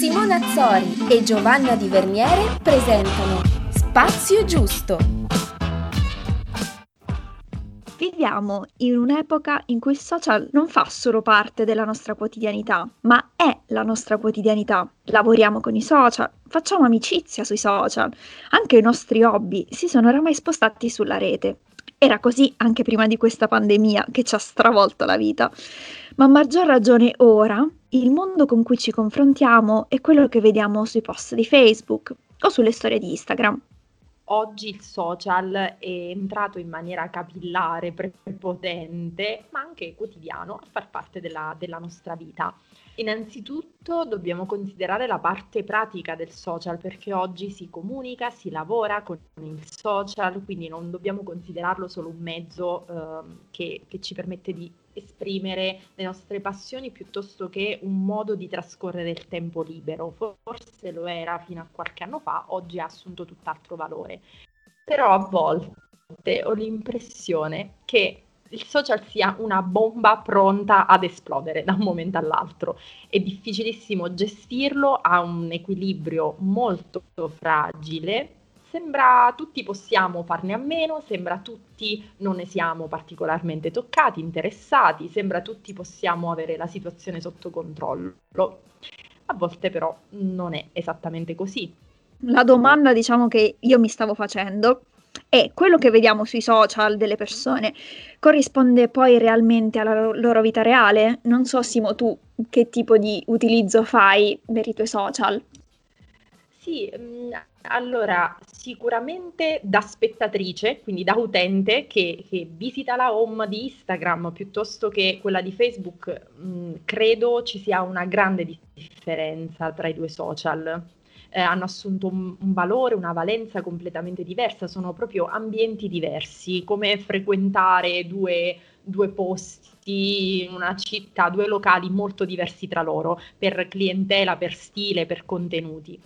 Simona Azzori e Giovanna Di Verniere presentano Spazio Giusto. Viviamo in un'epoca in cui il social non fa solo parte della nostra quotidianità, ma è la nostra quotidianità. Lavoriamo con i social, facciamo amicizia sui social, anche i nostri hobby si sono oramai spostati sulla rete. Era così anche prima di questa pandemia che ci ha stravolto la vita, ma a maggior ragione ora il mondo con cui ci confrontiamo è quello che vediamo sui post di Facebook o sulle storie di Instagram. Oggi il social è entrato in maniera capillare, prepotente, ma anche quotidiano a far parte della, della nostra vita. Innanzitutto dobbiamo considerare la parte pratica del social perché oggi si comunica, si lavora con il social, quindi non dobbiamo considerarlo solo un mezzo eh, che, che ci permette di esprimere le nostre passioni piuttosto che un modo di trascorrere il tempo libero. Forse lo era fino a qualche anno fa, oggi ha assunto tutt'altro valore. Però a volte ho l'impressione che il social sia una bomba pronta ad esplodere da un momento all'altro. È difficilissimo gestirlo, ha un equilibrio molto fragile. Sembra tutti possiamo farne a meno, sembra tutti non ne siamo particolarmente toccati, interessati, sembra tutti possiamo avere la situazione sotto controllo. A volte però non è esattamente così. La domanda diciamo che io mi stavo facendo e quello che vediamo sui social delle persone corrisponde poi realmente alla loro vita reale? Non so, Simo, tu che tipo di utilizzo fai per i tuoi social? Sì, mm, allora sicuramente da spettatrice, quindi da utente che, che, visita la home di Instagram piuttosto che quella di Facebook, mh, mm, credo ci sia una grande differenza tra i due social eh, hanno assunto un, un, valore, una valenza completamente diversa, sono proprio ambienti diversi, come frequentare due, due posti in una città, due locali molto diversi tra loro, per clientela, per stile, per contenuti.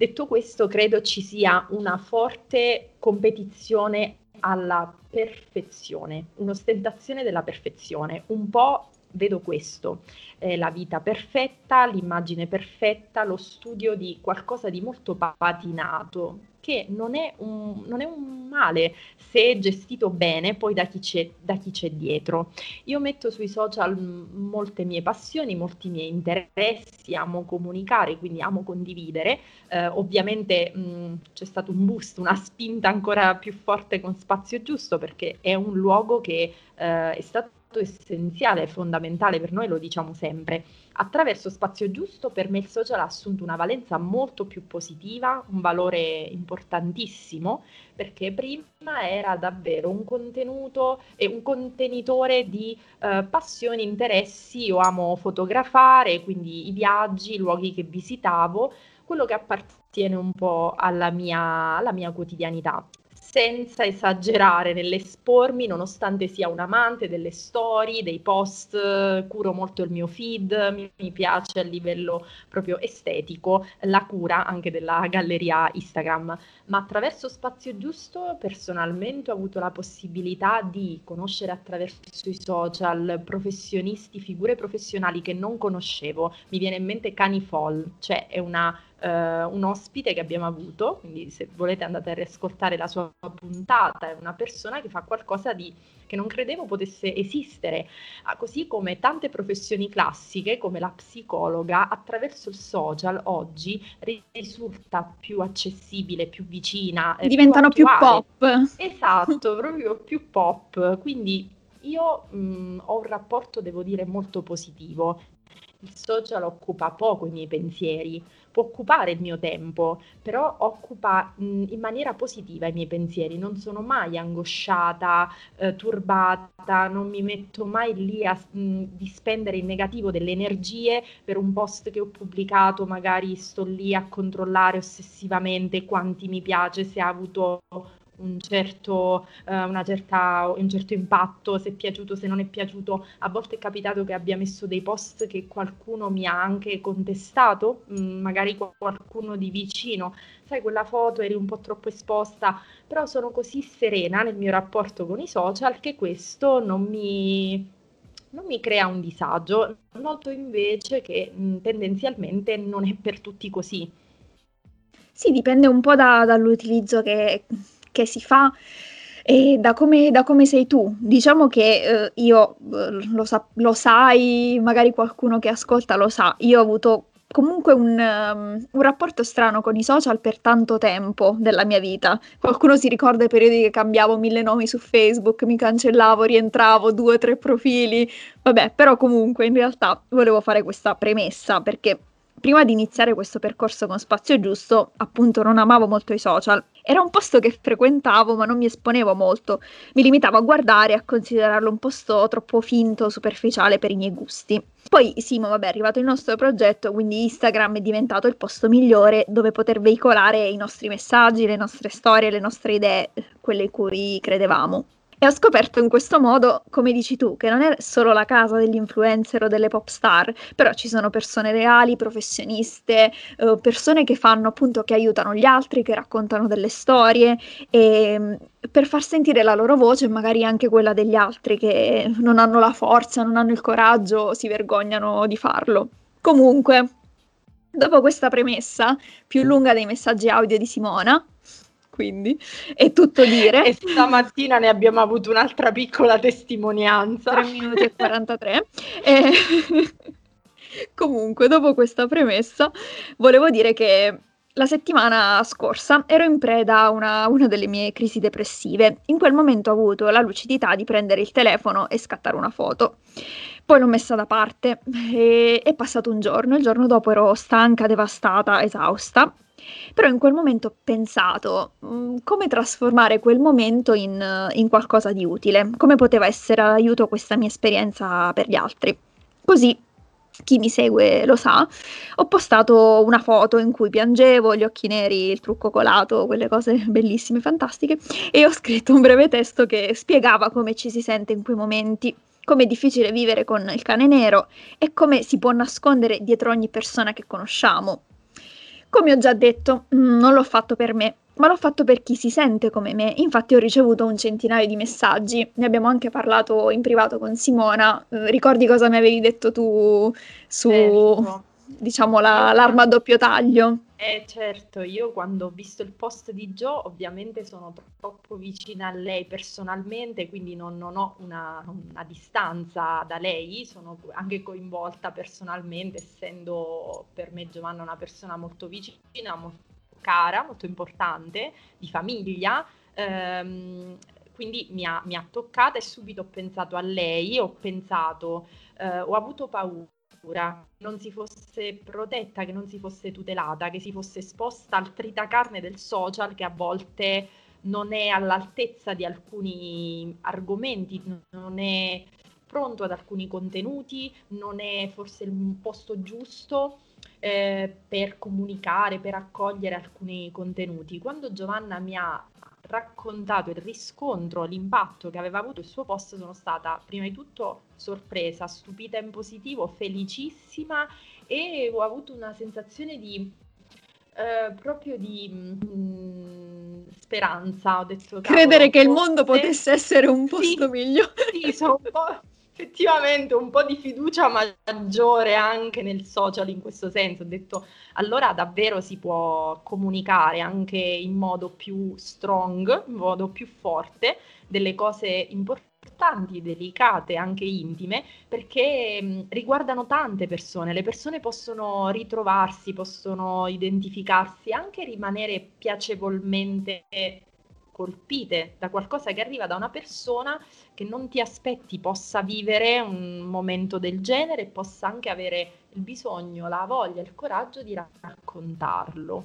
Detto questo, credo ci sia una forte competizione alla perfezione, un'ostentazione della perfezione, un po' vedo questo, eh, la vita perfetta, l'immagine perfetta, lo studio di qualcosa di molto patinato, che non è un, non è un male se gestito bene poi da chi, c'è, da chi c'è dietro. Io metto sui social molte mie passioni, molti miei interessi, amo comunicare, quindi amo condividere. Eh, ovviamente mh, c'è stato un boost, una spinta ancora più forte con Spazio Giusto perché è un luogo che eh, è stato essenziale, fondamentale per noi, lo diciamo sempre. Attraverso Spazio Giusto per me il social ha assunto una valenza molto più positiva, un valore importantissimo, perché prima era davvero un contenuto e un contenitore di eh, passioni, interessi, io amo fotografare, quindi i viaggi, i luoghi che visitavo, quello che appartiene un po' alla mia, alla mia quotidianità senza esagerare nell'espormi, nonostante sia un amante delle storie, dei post, curo molto il mio feed, mi, piace a livello proprio estetico la cura anche della galleria Instagram, ma attraverso Spazio Giusto personalmente ho avuto la possibilità di conoscere attraverso i social professionisti, figure professionali che non conoscevo, mi viene in mente Canifol, cioè è una eh, un ospite che abbiamo avuto, quindi se volete andate a riascoltare la sua puntata, è una persona che fa qualcosa di, che non credevo potesse esistere, ah, così come tante professioni classiche come la psicologa attraverso il social oggi risulta più accessibile, più vicina. Diventano più, più pop. Esatto, proprio più pop, quindi io mh, ho un rapporto, devo dire, molto positivo. Il social occupa poco i miei pensieri, può occupare il mio tempo, però occupa mh, in maniera positiva i miei pensieri, non sono mai angosciata, eh, turbata, non mi metto mai lì a mh, di spendere in negativo delle energie per un post che ho pubblicato, magari sto lì a controllare ossessivamente quanti mi piace, se ha avuto un certo, eh, certa, un certo impatto, se è piaciuto, se non è piaciuto. A volte è capitato che abbia messo dei post che qualcuno mi ha anche contestato, mh, mm, magari qualcuno di vicino. Sai, quella foto eri un po' troppo esposta, però sono così serena nel mio rapporto con i social che questo non mi non mi crea un disagio, noto invece che mh, tendenzialmente non è per tutti così. Sì, dipende un po' da, dall'utilizzo che, che si fa e da come, da come sei tu. Diciamo che eh, io eh, lo, sa- lo sai, magari qualcuno che ascolta lo sa, io ho avuto comunque un, um, un, rapporto strano con i social per tanto tempo della mia vita. Qualcuno si ricorda i periodi che cambiavo mille nomi su Facebook, mi cancellavo, rientravo, due o tre profili. Vabbè, però comunque in realtà volevo fare questa premessa perché prima di iniziare questo percorso con Spazio Giusto, appunto non amavo molto i social. Era un posto che frequentavo, ma non mi esponevo molto. Mi limitavo a guardare e a considerarlo un posto troppo finto, superficiale per i miei gusti. Poi Simo, vabbè, è arrivato il nostro progetto, quindi Instagram è diventato il posto migliore dove poter veicolare i nostri messaggi, le nostre storie, le nostre idee, quelle in cui credevamo. E ho scoperto in questo modo, come dici tu, che non è solo la casa degli influencer o delle pop star, però ci sono persone reali, professioniste, eh, persone che fanno appunto, che aiutano gli altri, che raccontano delle storie e mm, per far sentire la loro voce, magari anche quella degli altri che non hanno la forza, non hanno il coraggio, si vergognano di farlo. Comunque, dopo questa premessa più lunga dei messaggi audio di Simona, quindi è tutto dire. E stamattina ne abbiamo avuto un'altra piccola testimonianza. 3 minuti e 43. e... Comunque, dopo questa premessa, volevo dire che la settimana scorsa ero in preda a una, una, delle mie crisi depressive. In quel momento ho avuto la lucidità di prendere il telefono e scattare una foto. Poi l'ho messa da parte e è passato un giorno. Il giorno dopo ero stanca, devastata, esausta però in quel momento ho pensato mm, come trasformare quel momento in, in qualcosa di utile, come poteva essere aiuto questa mia esperienza per gli altri. Così chi mi segue lo sa, ho postato una foto in cui piangevo, gli occhi neri, il trucco colato, quelle cose bellissime, fantastiche, e ho scritto un breve testo che spiegava come ci si sente in quei momenti, come è difficile vivere con il cane nero e come si può nascondere dietro ogni persona che conosciamo, come ho già detto, mm, non l'ho fatto per me, ma l'ho fatto per chi si sente come me. Infatti ho ricevuto un centinaio di messaggi, ne abbiamo anche parlato in privato con Simona. Eh, ricordi cosa mi avevi detto tu su, certo. Diciamo, la, l'arma a doppio taglio? Eh certo, io quando ho visto il post di Joe ovviamente sono troppo vicina a lei personalmente, quindi non, non ho una, una, distanza da lei, sono anche coinvolta personalmente, essendo per me Giovanna una persona molto vicina, molto cara, molto importante, di famiglia. Ehm, quindi mi ha, mi ha, toccata e subito ho pensato a lei, ho pensato, eh, ho avuto paura non si fosse protetta, che non si fosse tutelata, che si fosse esposta al tritacarne del social che a volte non è all'altezza di alcuni argomenti, non è pronto ad alcuni contenuti, non è forse il posto giusto eh, per comunicare, per accogliere alcuni contenuti. Quando Giovanna mi ha raccontato il riscontro, l'impatto che aveva avuto il suo post, sono stata prima di tutto sorpresa, stupita in positivo, felicissima e ho avuto una sensazione di eh, proprio di mh, mm, speranza. Ho detto, Credere che il mondo potesse essere un posto sì, migliore. Sì, sono un po' effettivamente un po' di fiducia maggiore anche nel social in questo senso. Ho detto allora davvero si può comunicare anche in modo più strong, in modo più forte, delle cose importanti, delicate, anche intime, perché mh, riguardano tante persone. Le persone possono ritrovarsi, possono identificarsi, anche rimanere piacevolmente colpite da qualcosa che arriva da una persona che non ti aspetti possa vivere un momento del genere e possa anche avere il bisogno, la voglia, il coraggio di raccontarlo.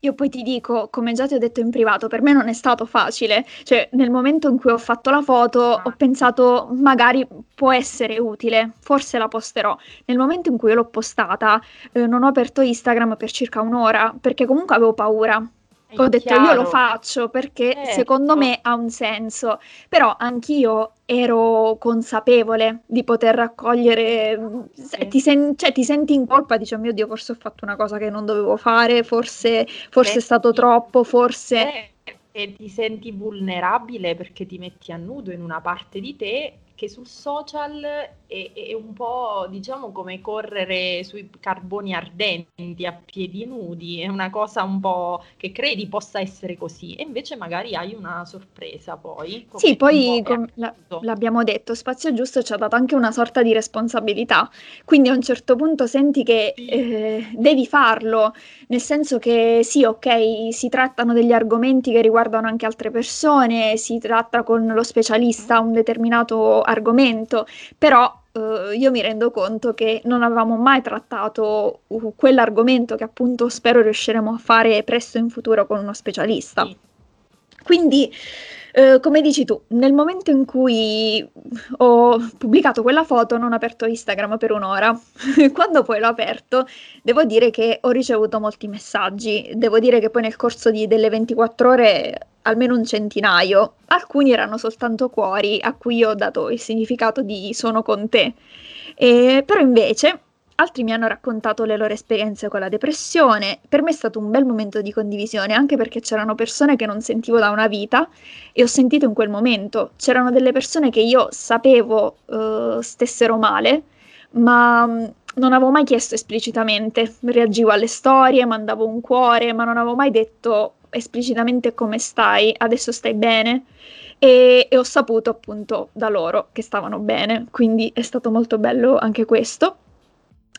Io poi ti dico, come già ti ho detto in privato, per me non è stato facile. Cioè, nel momento in cui ho fatto la foto, ho ah. pensato magari può essere utile, forse la posterò. Nel momento in cui l'ho postata, eh, non ho aperto Instagram per circa un'ora, perché comunque avevo paura. È ho detto chiaro. io lo faccio perché certo. secondo me ha un senso, però anch'io ero consapevole di poter raccogliere, sì. ti, sen- cioè, ti, senti in colpa, dici oh mio Dio forse ho fatto una cosa che non dovevo fare, forse, forse è stato troppo, forse... Eh, e ti senti vulnerabile perché ti metti a nudo in una parte di te che sul social è, è, un po' diciamo come correre sui carboni ardenti a piedi nudi, è una cosa un po' che credi possa essere così e invece magari hai una sorpresa poi. Sì, poi com- la, l'abbiamo detto, Spazio Giusto ci ha dato anche una sorta di responsabilità, quindi a un certo punto senti che sì. eh, devi farlo, nel senso che sì, ok, si trattano degli argomenti che riguardano anche altre persone, si tratta con lo specialista un determinato argomento, però eh, io mi rendo conto che non avevamo mai trattato uh, quell'argomento che appunto spero riusciremo a fare presto in futuro con uno specialista. Sì. Quindi eh, come dici tu, nel momento in cui ho pubblicato quella foto non ho aperto Instagram per un'ora. Quando poi l'ho aperto, devo dire che ho ricevuto molti messaggi. Devo dire che poi nel corso di, delle 24 ore almeno un centinaio. Alcuni erano soltanto cuori a cui ho dato il significato di sono con te. E, però invece altri mi hanno raccontato le loro esperienze con la depressione. Per me è stato un bel momento di condivisione, anche perché c'erano persone che non sentivo da una vita e ho sentito in quel momento. C'erano delle persone che io sapevo uh, stessero male, ma mm, non avevo mai chiesto esplicitamente. Reagivo alle storie, mandavo un cuore, ma non avevo mai detto esplicitamente come stai, adesso stai bene. E, e ho saputo appunto da loro che stavano bene, quindi è stato molto bello anche questo.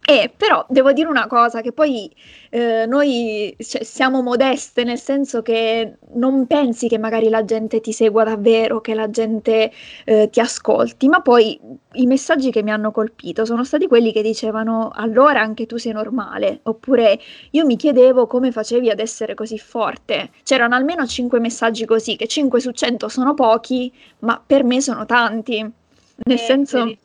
E però devo dire una cosa, che poi eh, noi cioè, siamo modeste, nel senso che non pensi che magari la gente ti segua davvero, che la gente eh, ti ascolti, ma poi i messaggi che mi hanno colpito sono stati quelli che dicevano allora anche tu sei normale, oppure io mi chiedevo come facevi ad essere così forte. C'erano almeno 5 messaggi così, che 5 su 100 sono pochi, ma per me sono tanti. Nel eh, senso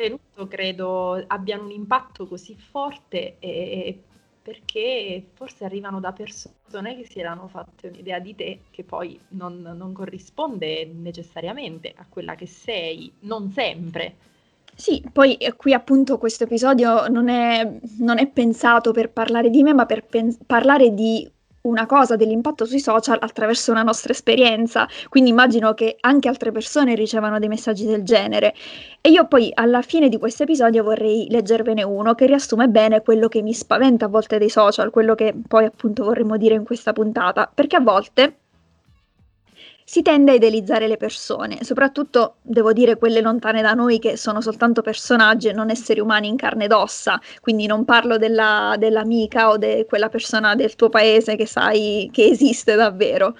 contenuto credo abbiano un impatto così forte e, perché forse arrivano da persone che si erano fatte un'idea di te che poi non, non corrisponde necessariamente a quella che sei, non sempre. Sì, poi eh, qui appunto questo episodio non è, non è pensato per parlare di me, ma per pen- parlare di una cosa dell'impatto sui social attraverso una nostra esperienza, quindi immagino che anche altre persone ricevano dei messaggi del genere. E io poi alla fine di questo episodio vorrei leggervene uno che riassume bene quello che mi spaventa a volte dei social, quello che poi appunto vorremmo dire in questa puntata, perché a volte si tende a idealizzare le persone, soprattutto devo dire quelle lontane da noi che sono soltanto personaggi e non esseri umani in carne ed ossa, quindi non parlo della, dell'amica o di quella persona del tuo paese che sai che esiste davvero.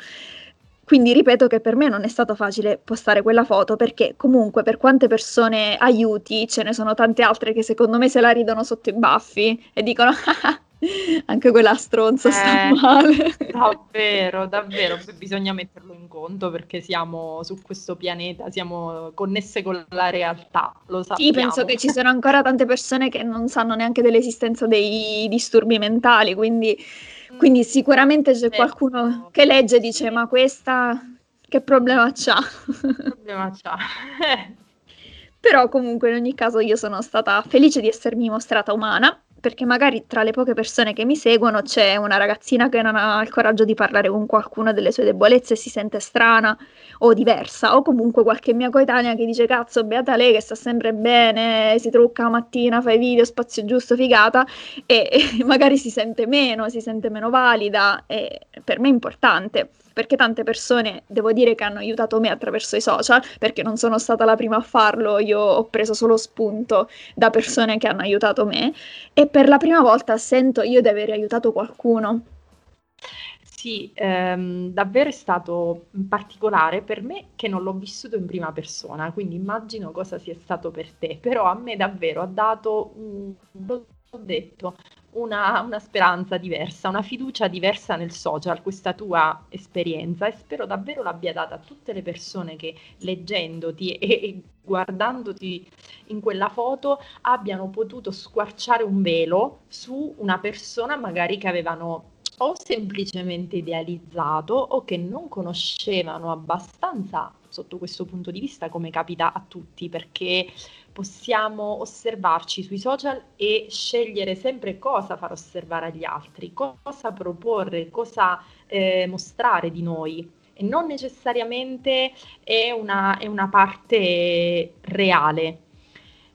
Quindi ripeto che per me non è stato facile postare quella foto perché comunque per quante persone aiuti ce ne sono tante altre che secondo me se la ridono sotto i baffi e dicono ah, anche quella stronza eh, sta male. Davvero, davvero, bisogna metterlo in conto perché siamo su questo pianeta, siamo connesse con la realtà, lo sappiamo. Sì, penso che ci sono ancora tante persone che non sanno neanche dell'esistenza dei disturbi mentali, quindi, mm. quindi sicuramente c'è qualcuno che legge e dice ma questa che problema c'ha? Che problema c'ha? Però comunque in ogni caso io sono stata felice di essermi mostrata umana perché magari tra le poche persone che mi seguono c'è una ragazzina che non ha il coraggio di parlare con qualcuno delle sue debolezze e si sente strana o diversa, o comunque qualche mia coetanea che dice cazzo, beata lei che sta sempre bene, si trucca la mattina, fa i video, spazio giusto, figata, e, e magari si sente meno, si sente meno valida, e per me è importante perché tante persone devo dire che hanno aiutato me attraverso i social, perché non sono stata la prima a farlo, io ho preso solo spunto da persone che hanno aiutato me e per la prima volta sento io di aver aiutato qualcuno. Sì, ehm, davvero è stato particolare per me che non l'ho vissuto in prima persona, quindi immagino cosa sia stato per te, però a me davvero ha dato, l'ho detto, una, una, speranza diversa, una fiducia diversa nel social, questa tua esperienza e spero davvero l'abbia data a tutte le persone che leggendoti e, e guardandoti in quella foto abbiano potuto squarciare un velo su una persona magari che avevano o semplicemente idealizzato o che non conoscevano abbastanza sotto questo punto di vista, come capita a tutti, perché possiamo osservarci sui social e scegliere sempre cosa far osservare agli altri, cosa proporre, cosa eh, mostrare di noi. e non necessariamente è una, è una parte reale.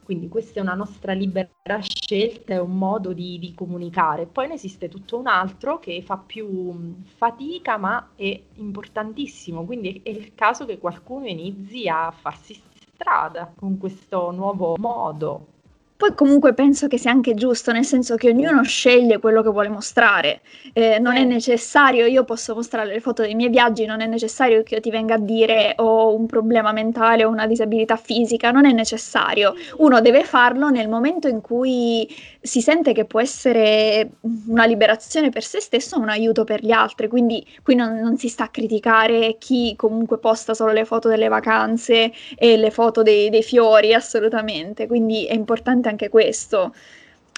Quindi questa è una nostra libera scelta, è un modo di, di, comunicare. Poi ne esiste tutto un altro che fa più fatica, ma è importantissimo. Quindi è il caso che qualcuno inizi a farsi strada con questo nuovo modo poi comunque penso che sia anche giusto, nel senso che ognuno sceglie quello che vuole mostrare. Eh, non è eh. necessario, io posso mostrare le foto dei miei viaggi, non è necessario che io ti venga a dire ho un problema mentale o una disabilità fisica, non è necessario. Uno deve farlo nel momento in cui si sente che può essere una liberazione per se stesso, un aiuto per gli altri. Quindi qui non, non si sta a criticare chi comunque posta solo le foto delle vacanze e le foto dei, dei fiori, assolutamente. Quindi è importante importante anche questo,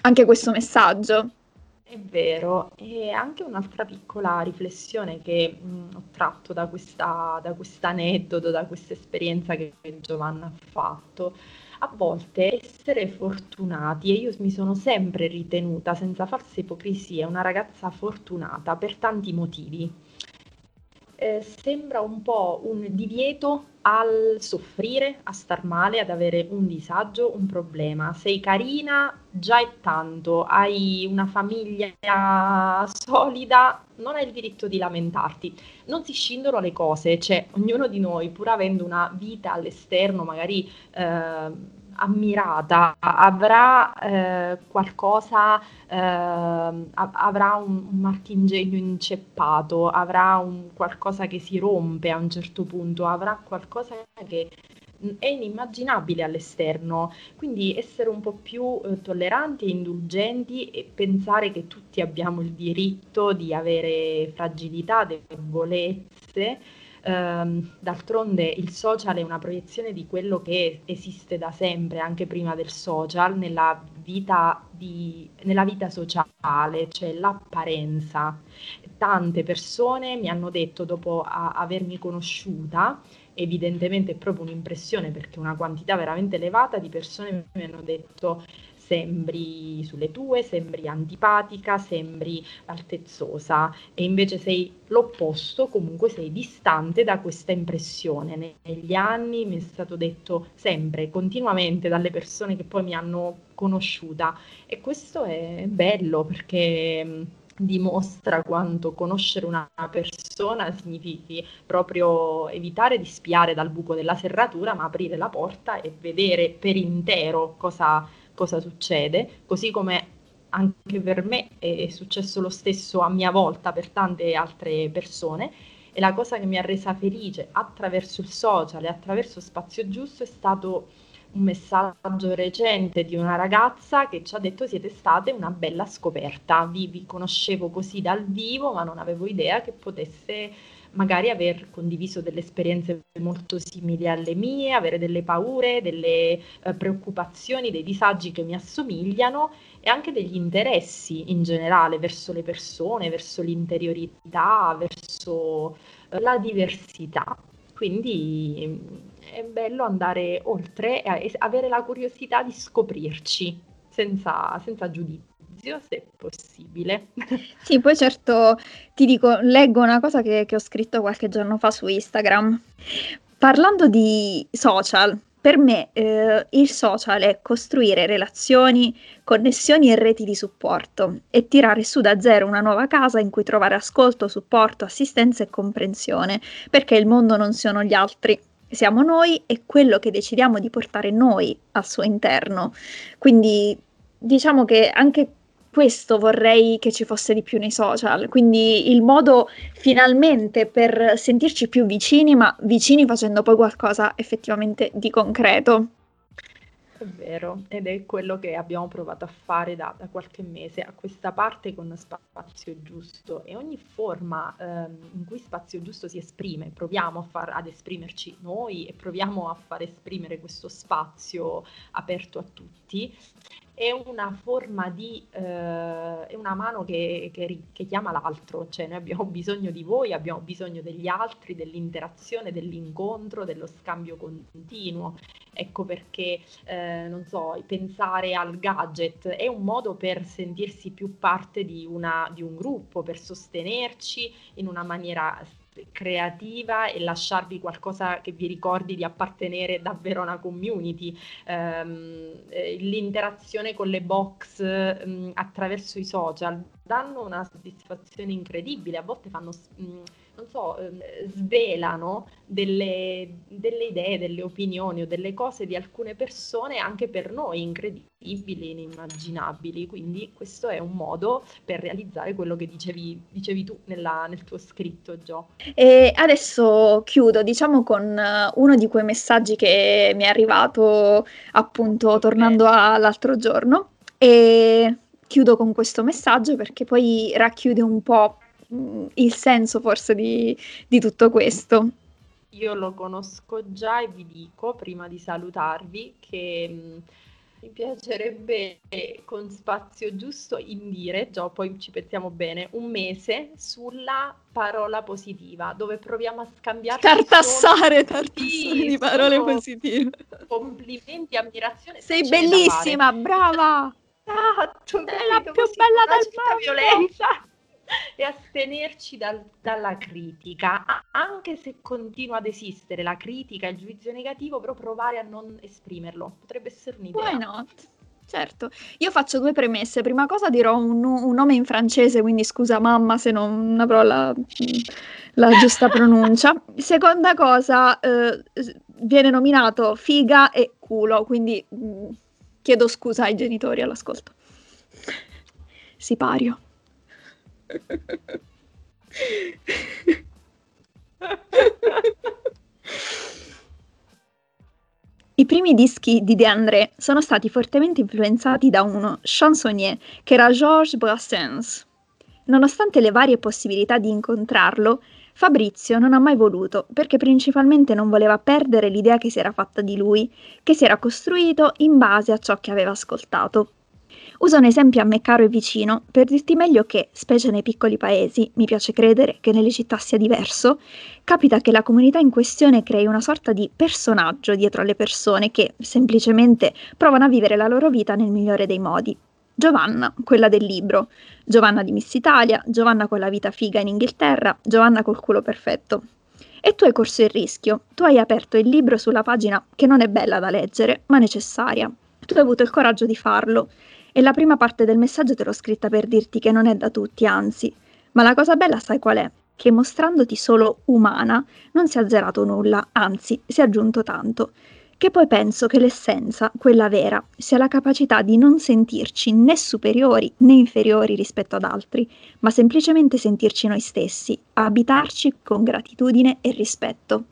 anche questo messaggio. È vero, e anche un'altra piccola riflessione che mh, ho tratto da questa da aneddoto, da questa esperienza che Giovanna ha fatto. A volte essere fortunati, e io mi sono sempre ritenuta, senza falsa ipocrisia, una ragazza fortunata per tanti motivi eh, sembra un po' un divieto al soffrire, a star male, ad avere un disagio, un problema. Sei carina, già è tanto, hai una famiglia solida, non hai il diritto di lamentarti. Non si scindono le cose, cioè ognuno di noi, pur avendo una vita all'esterno, magari eh, ammirata, avrà eh, qualcosa, eh, avrà un, un marchingegno inceppato, avrà un qualcosa che si rompe a un certo punto, avrà qualcosa che è inimmaginabile all'esterno, quindi essere un po' più eh, tolleranti e indulgenti e pensare che tutti abbiamo il diritto di avere fragilità, debolezze Ehm, d'altronde il social è una proiezione di quello che esiste da sempre, anche prima del social, nella vita, di, nella vita sociale, cioè l'apparenza. Tante persone mi hanno detto dopo a, avermi conosciuta, evidentemente è proprio un'impressione perché una quantità veramente elevata di persone mi hanno detto sembri sulle tue, sembri antipatica, sembri altezzosa e invece sei l'opposto, comunque sei distante da questa impressione. Negli anni mi è stato detto sempre, continuamente dalle persone che poi mi hanno conosciuta e questo è bello perché dimostra quanto conoscere una persona significhi proprio evitare di spiare dal buco della serratura, ma aprire la porta e vedere per intero cosa cosa succede, così come anche per me è successo lo stesso a mia volta per tante altre persone e la cosa che mi ha resa felice attraverso il social e attraverso Spazio Giusto è stato un messaggio recente di una ragazza che ci ha detto siete state una bella scoperta, vi, vi conoscevo così dal vivo ma non avevo idea che potesse magari aver condiviso delle esperienze molto simili alle mie, avere delle paure, delle eh, preoccupazioni, dei disagi che mi assomigliano e anche degli interessi in generale verso le persone, verso l'interiorità, verso eh, la diversità. Quindi mm, è bello andare oltre e avere la curiosità di scoprirci senza, senza giudizio giudizio, se possibile. Sì, poi certo ti dico, leggo una cosa che, che ho scritto qualche giorno fa su Instagram. Parlando di social, per me eh, il social è costruire relazioni, connessioni e reti di supporto e tirare su da zero una nuova casa in cui trovare ascolto, supporto, assistenza e comprensione, perché il mondo non sono gli altri, siamo noi e quello che decidiamo di portare noi al suo interno. Quindi diciamo che anche questo vorrei che ci fosse di più nei social, quindi il modo finalmente per sentirci più vicini, ma vicini facendo poi qualcosa effettivamente di concreto. È vero, ed è quello che abbiamo provato a fare da, da qualche mese a questa parte con Spazio Giusto. E ogni forma ehm, in cui Spazio Giusto si esprime, proviamo far, ad esprimerci noi e proviamo a far esprimere questo spazio aperto a tutti è una forma di, eh, è una mano che, che, che, chiama l'altro, cioè noi abbiamo bisogno di voi, abbiamo bisogno degli altri, dell'interazione, dell'incontro, dello scambio continuo. Ecco perché, eh, non so, pensare al gadget è un modo per sentirsi più parte di, una, di un gruppo, per sostenerci in una maniera creativa e lasciarvi qualcosa che vi ricordi di appartenere davvero a una community. Um, l'interazione con le box um, attraverso i social danno una soddisfazione incredibile, a volte fanno... Um, non so, ehm, svelano delle, delle, idee, delle opinioni o delle cose di alcune persone anche per noi incredibili, inimmaginabili. Quindi questo è un modo per realizzare quello che dicevi, dicevi tu nella, nel tuo scritto, Gio. E adesso chiudo, diciamo, con eh, uno di quei messaggi che mi è arrivato appunto tornando all'altro giorno. E chiudo con questo messaggio perché poi racchiude un po' il senso forse di, di tutto questo. Io lo conosco già e vi dico, prima di salutarvi, che mh, mi piacerebbe con spazio giusto indire, già poi ci pensiamo bene, un mese sulla parola positiva, dove proviamo a scambiare tartassare, tartassare sì, di parole positive. Complimenti, ammirazione. Sei bellissima, brava! Ah, Sei la più bella del mondo! Violenza e astenerci dal, dalla critica, anche se continua ad esistere la critica, il giudizio negativo, però provare a non esprimerlo potrebbe essere un'idea. Why not? Certo, io faccio due premesse. Prima cosa dirò un, un nome in francese, quindi scusa mamma se non avrò la, la giusta pronuncia. Seconda cosa, eh, viene nominato figa e culo, quindi mh, mm, chiedo scusa ai genitori all'ascolto. Sipario. I primi dischi di De André sono stati fortemente influenzati da uno chansonnier che era Georges Brassens. Nonostante le varie possibilità di incontrarlo, Fabrizio non ha mai voluto, perché principalmente non voleva perdere l'idea che si era fatta di lui, che si era costruito in base a ciò che aveva ascoltato. Uso un esempio a me caro e vicino per dirti meglio che, specie nei piccoli paesi, mi piace credere che nelle città sia diverso, capita che la comunità in questione crei una sorta di personaggio dietro alle persone che semplicemente provano a vivere la loro vita nel migliore dei modi. Giovanna, quella del libro, Giovanna di Miss Italia, Giovanna con la vita figa in Inghilterra, Giovanna col culo perfetto. E tu hai corso il rischio, tu hai aperto il libro sulla pagina che non è bella da leggere, ma necessaria. Tu hai avuto il coraggio di farlo e la prima parte del messaggio te l'ho scritta per dirti che non è da tutti, anzi. Ma la cosa bella sai qual è? Che mostrandoti solo umana non si è azzerato nulla, anzi si è aggiunto tanto. Che poi penso che l'essenza, quella vera, sia la capacità di non sentirci né superiori né inferiori rispetto ad altri, ma semplicemente sentirci noi stessi, abitarci con gratitudine e rispetto.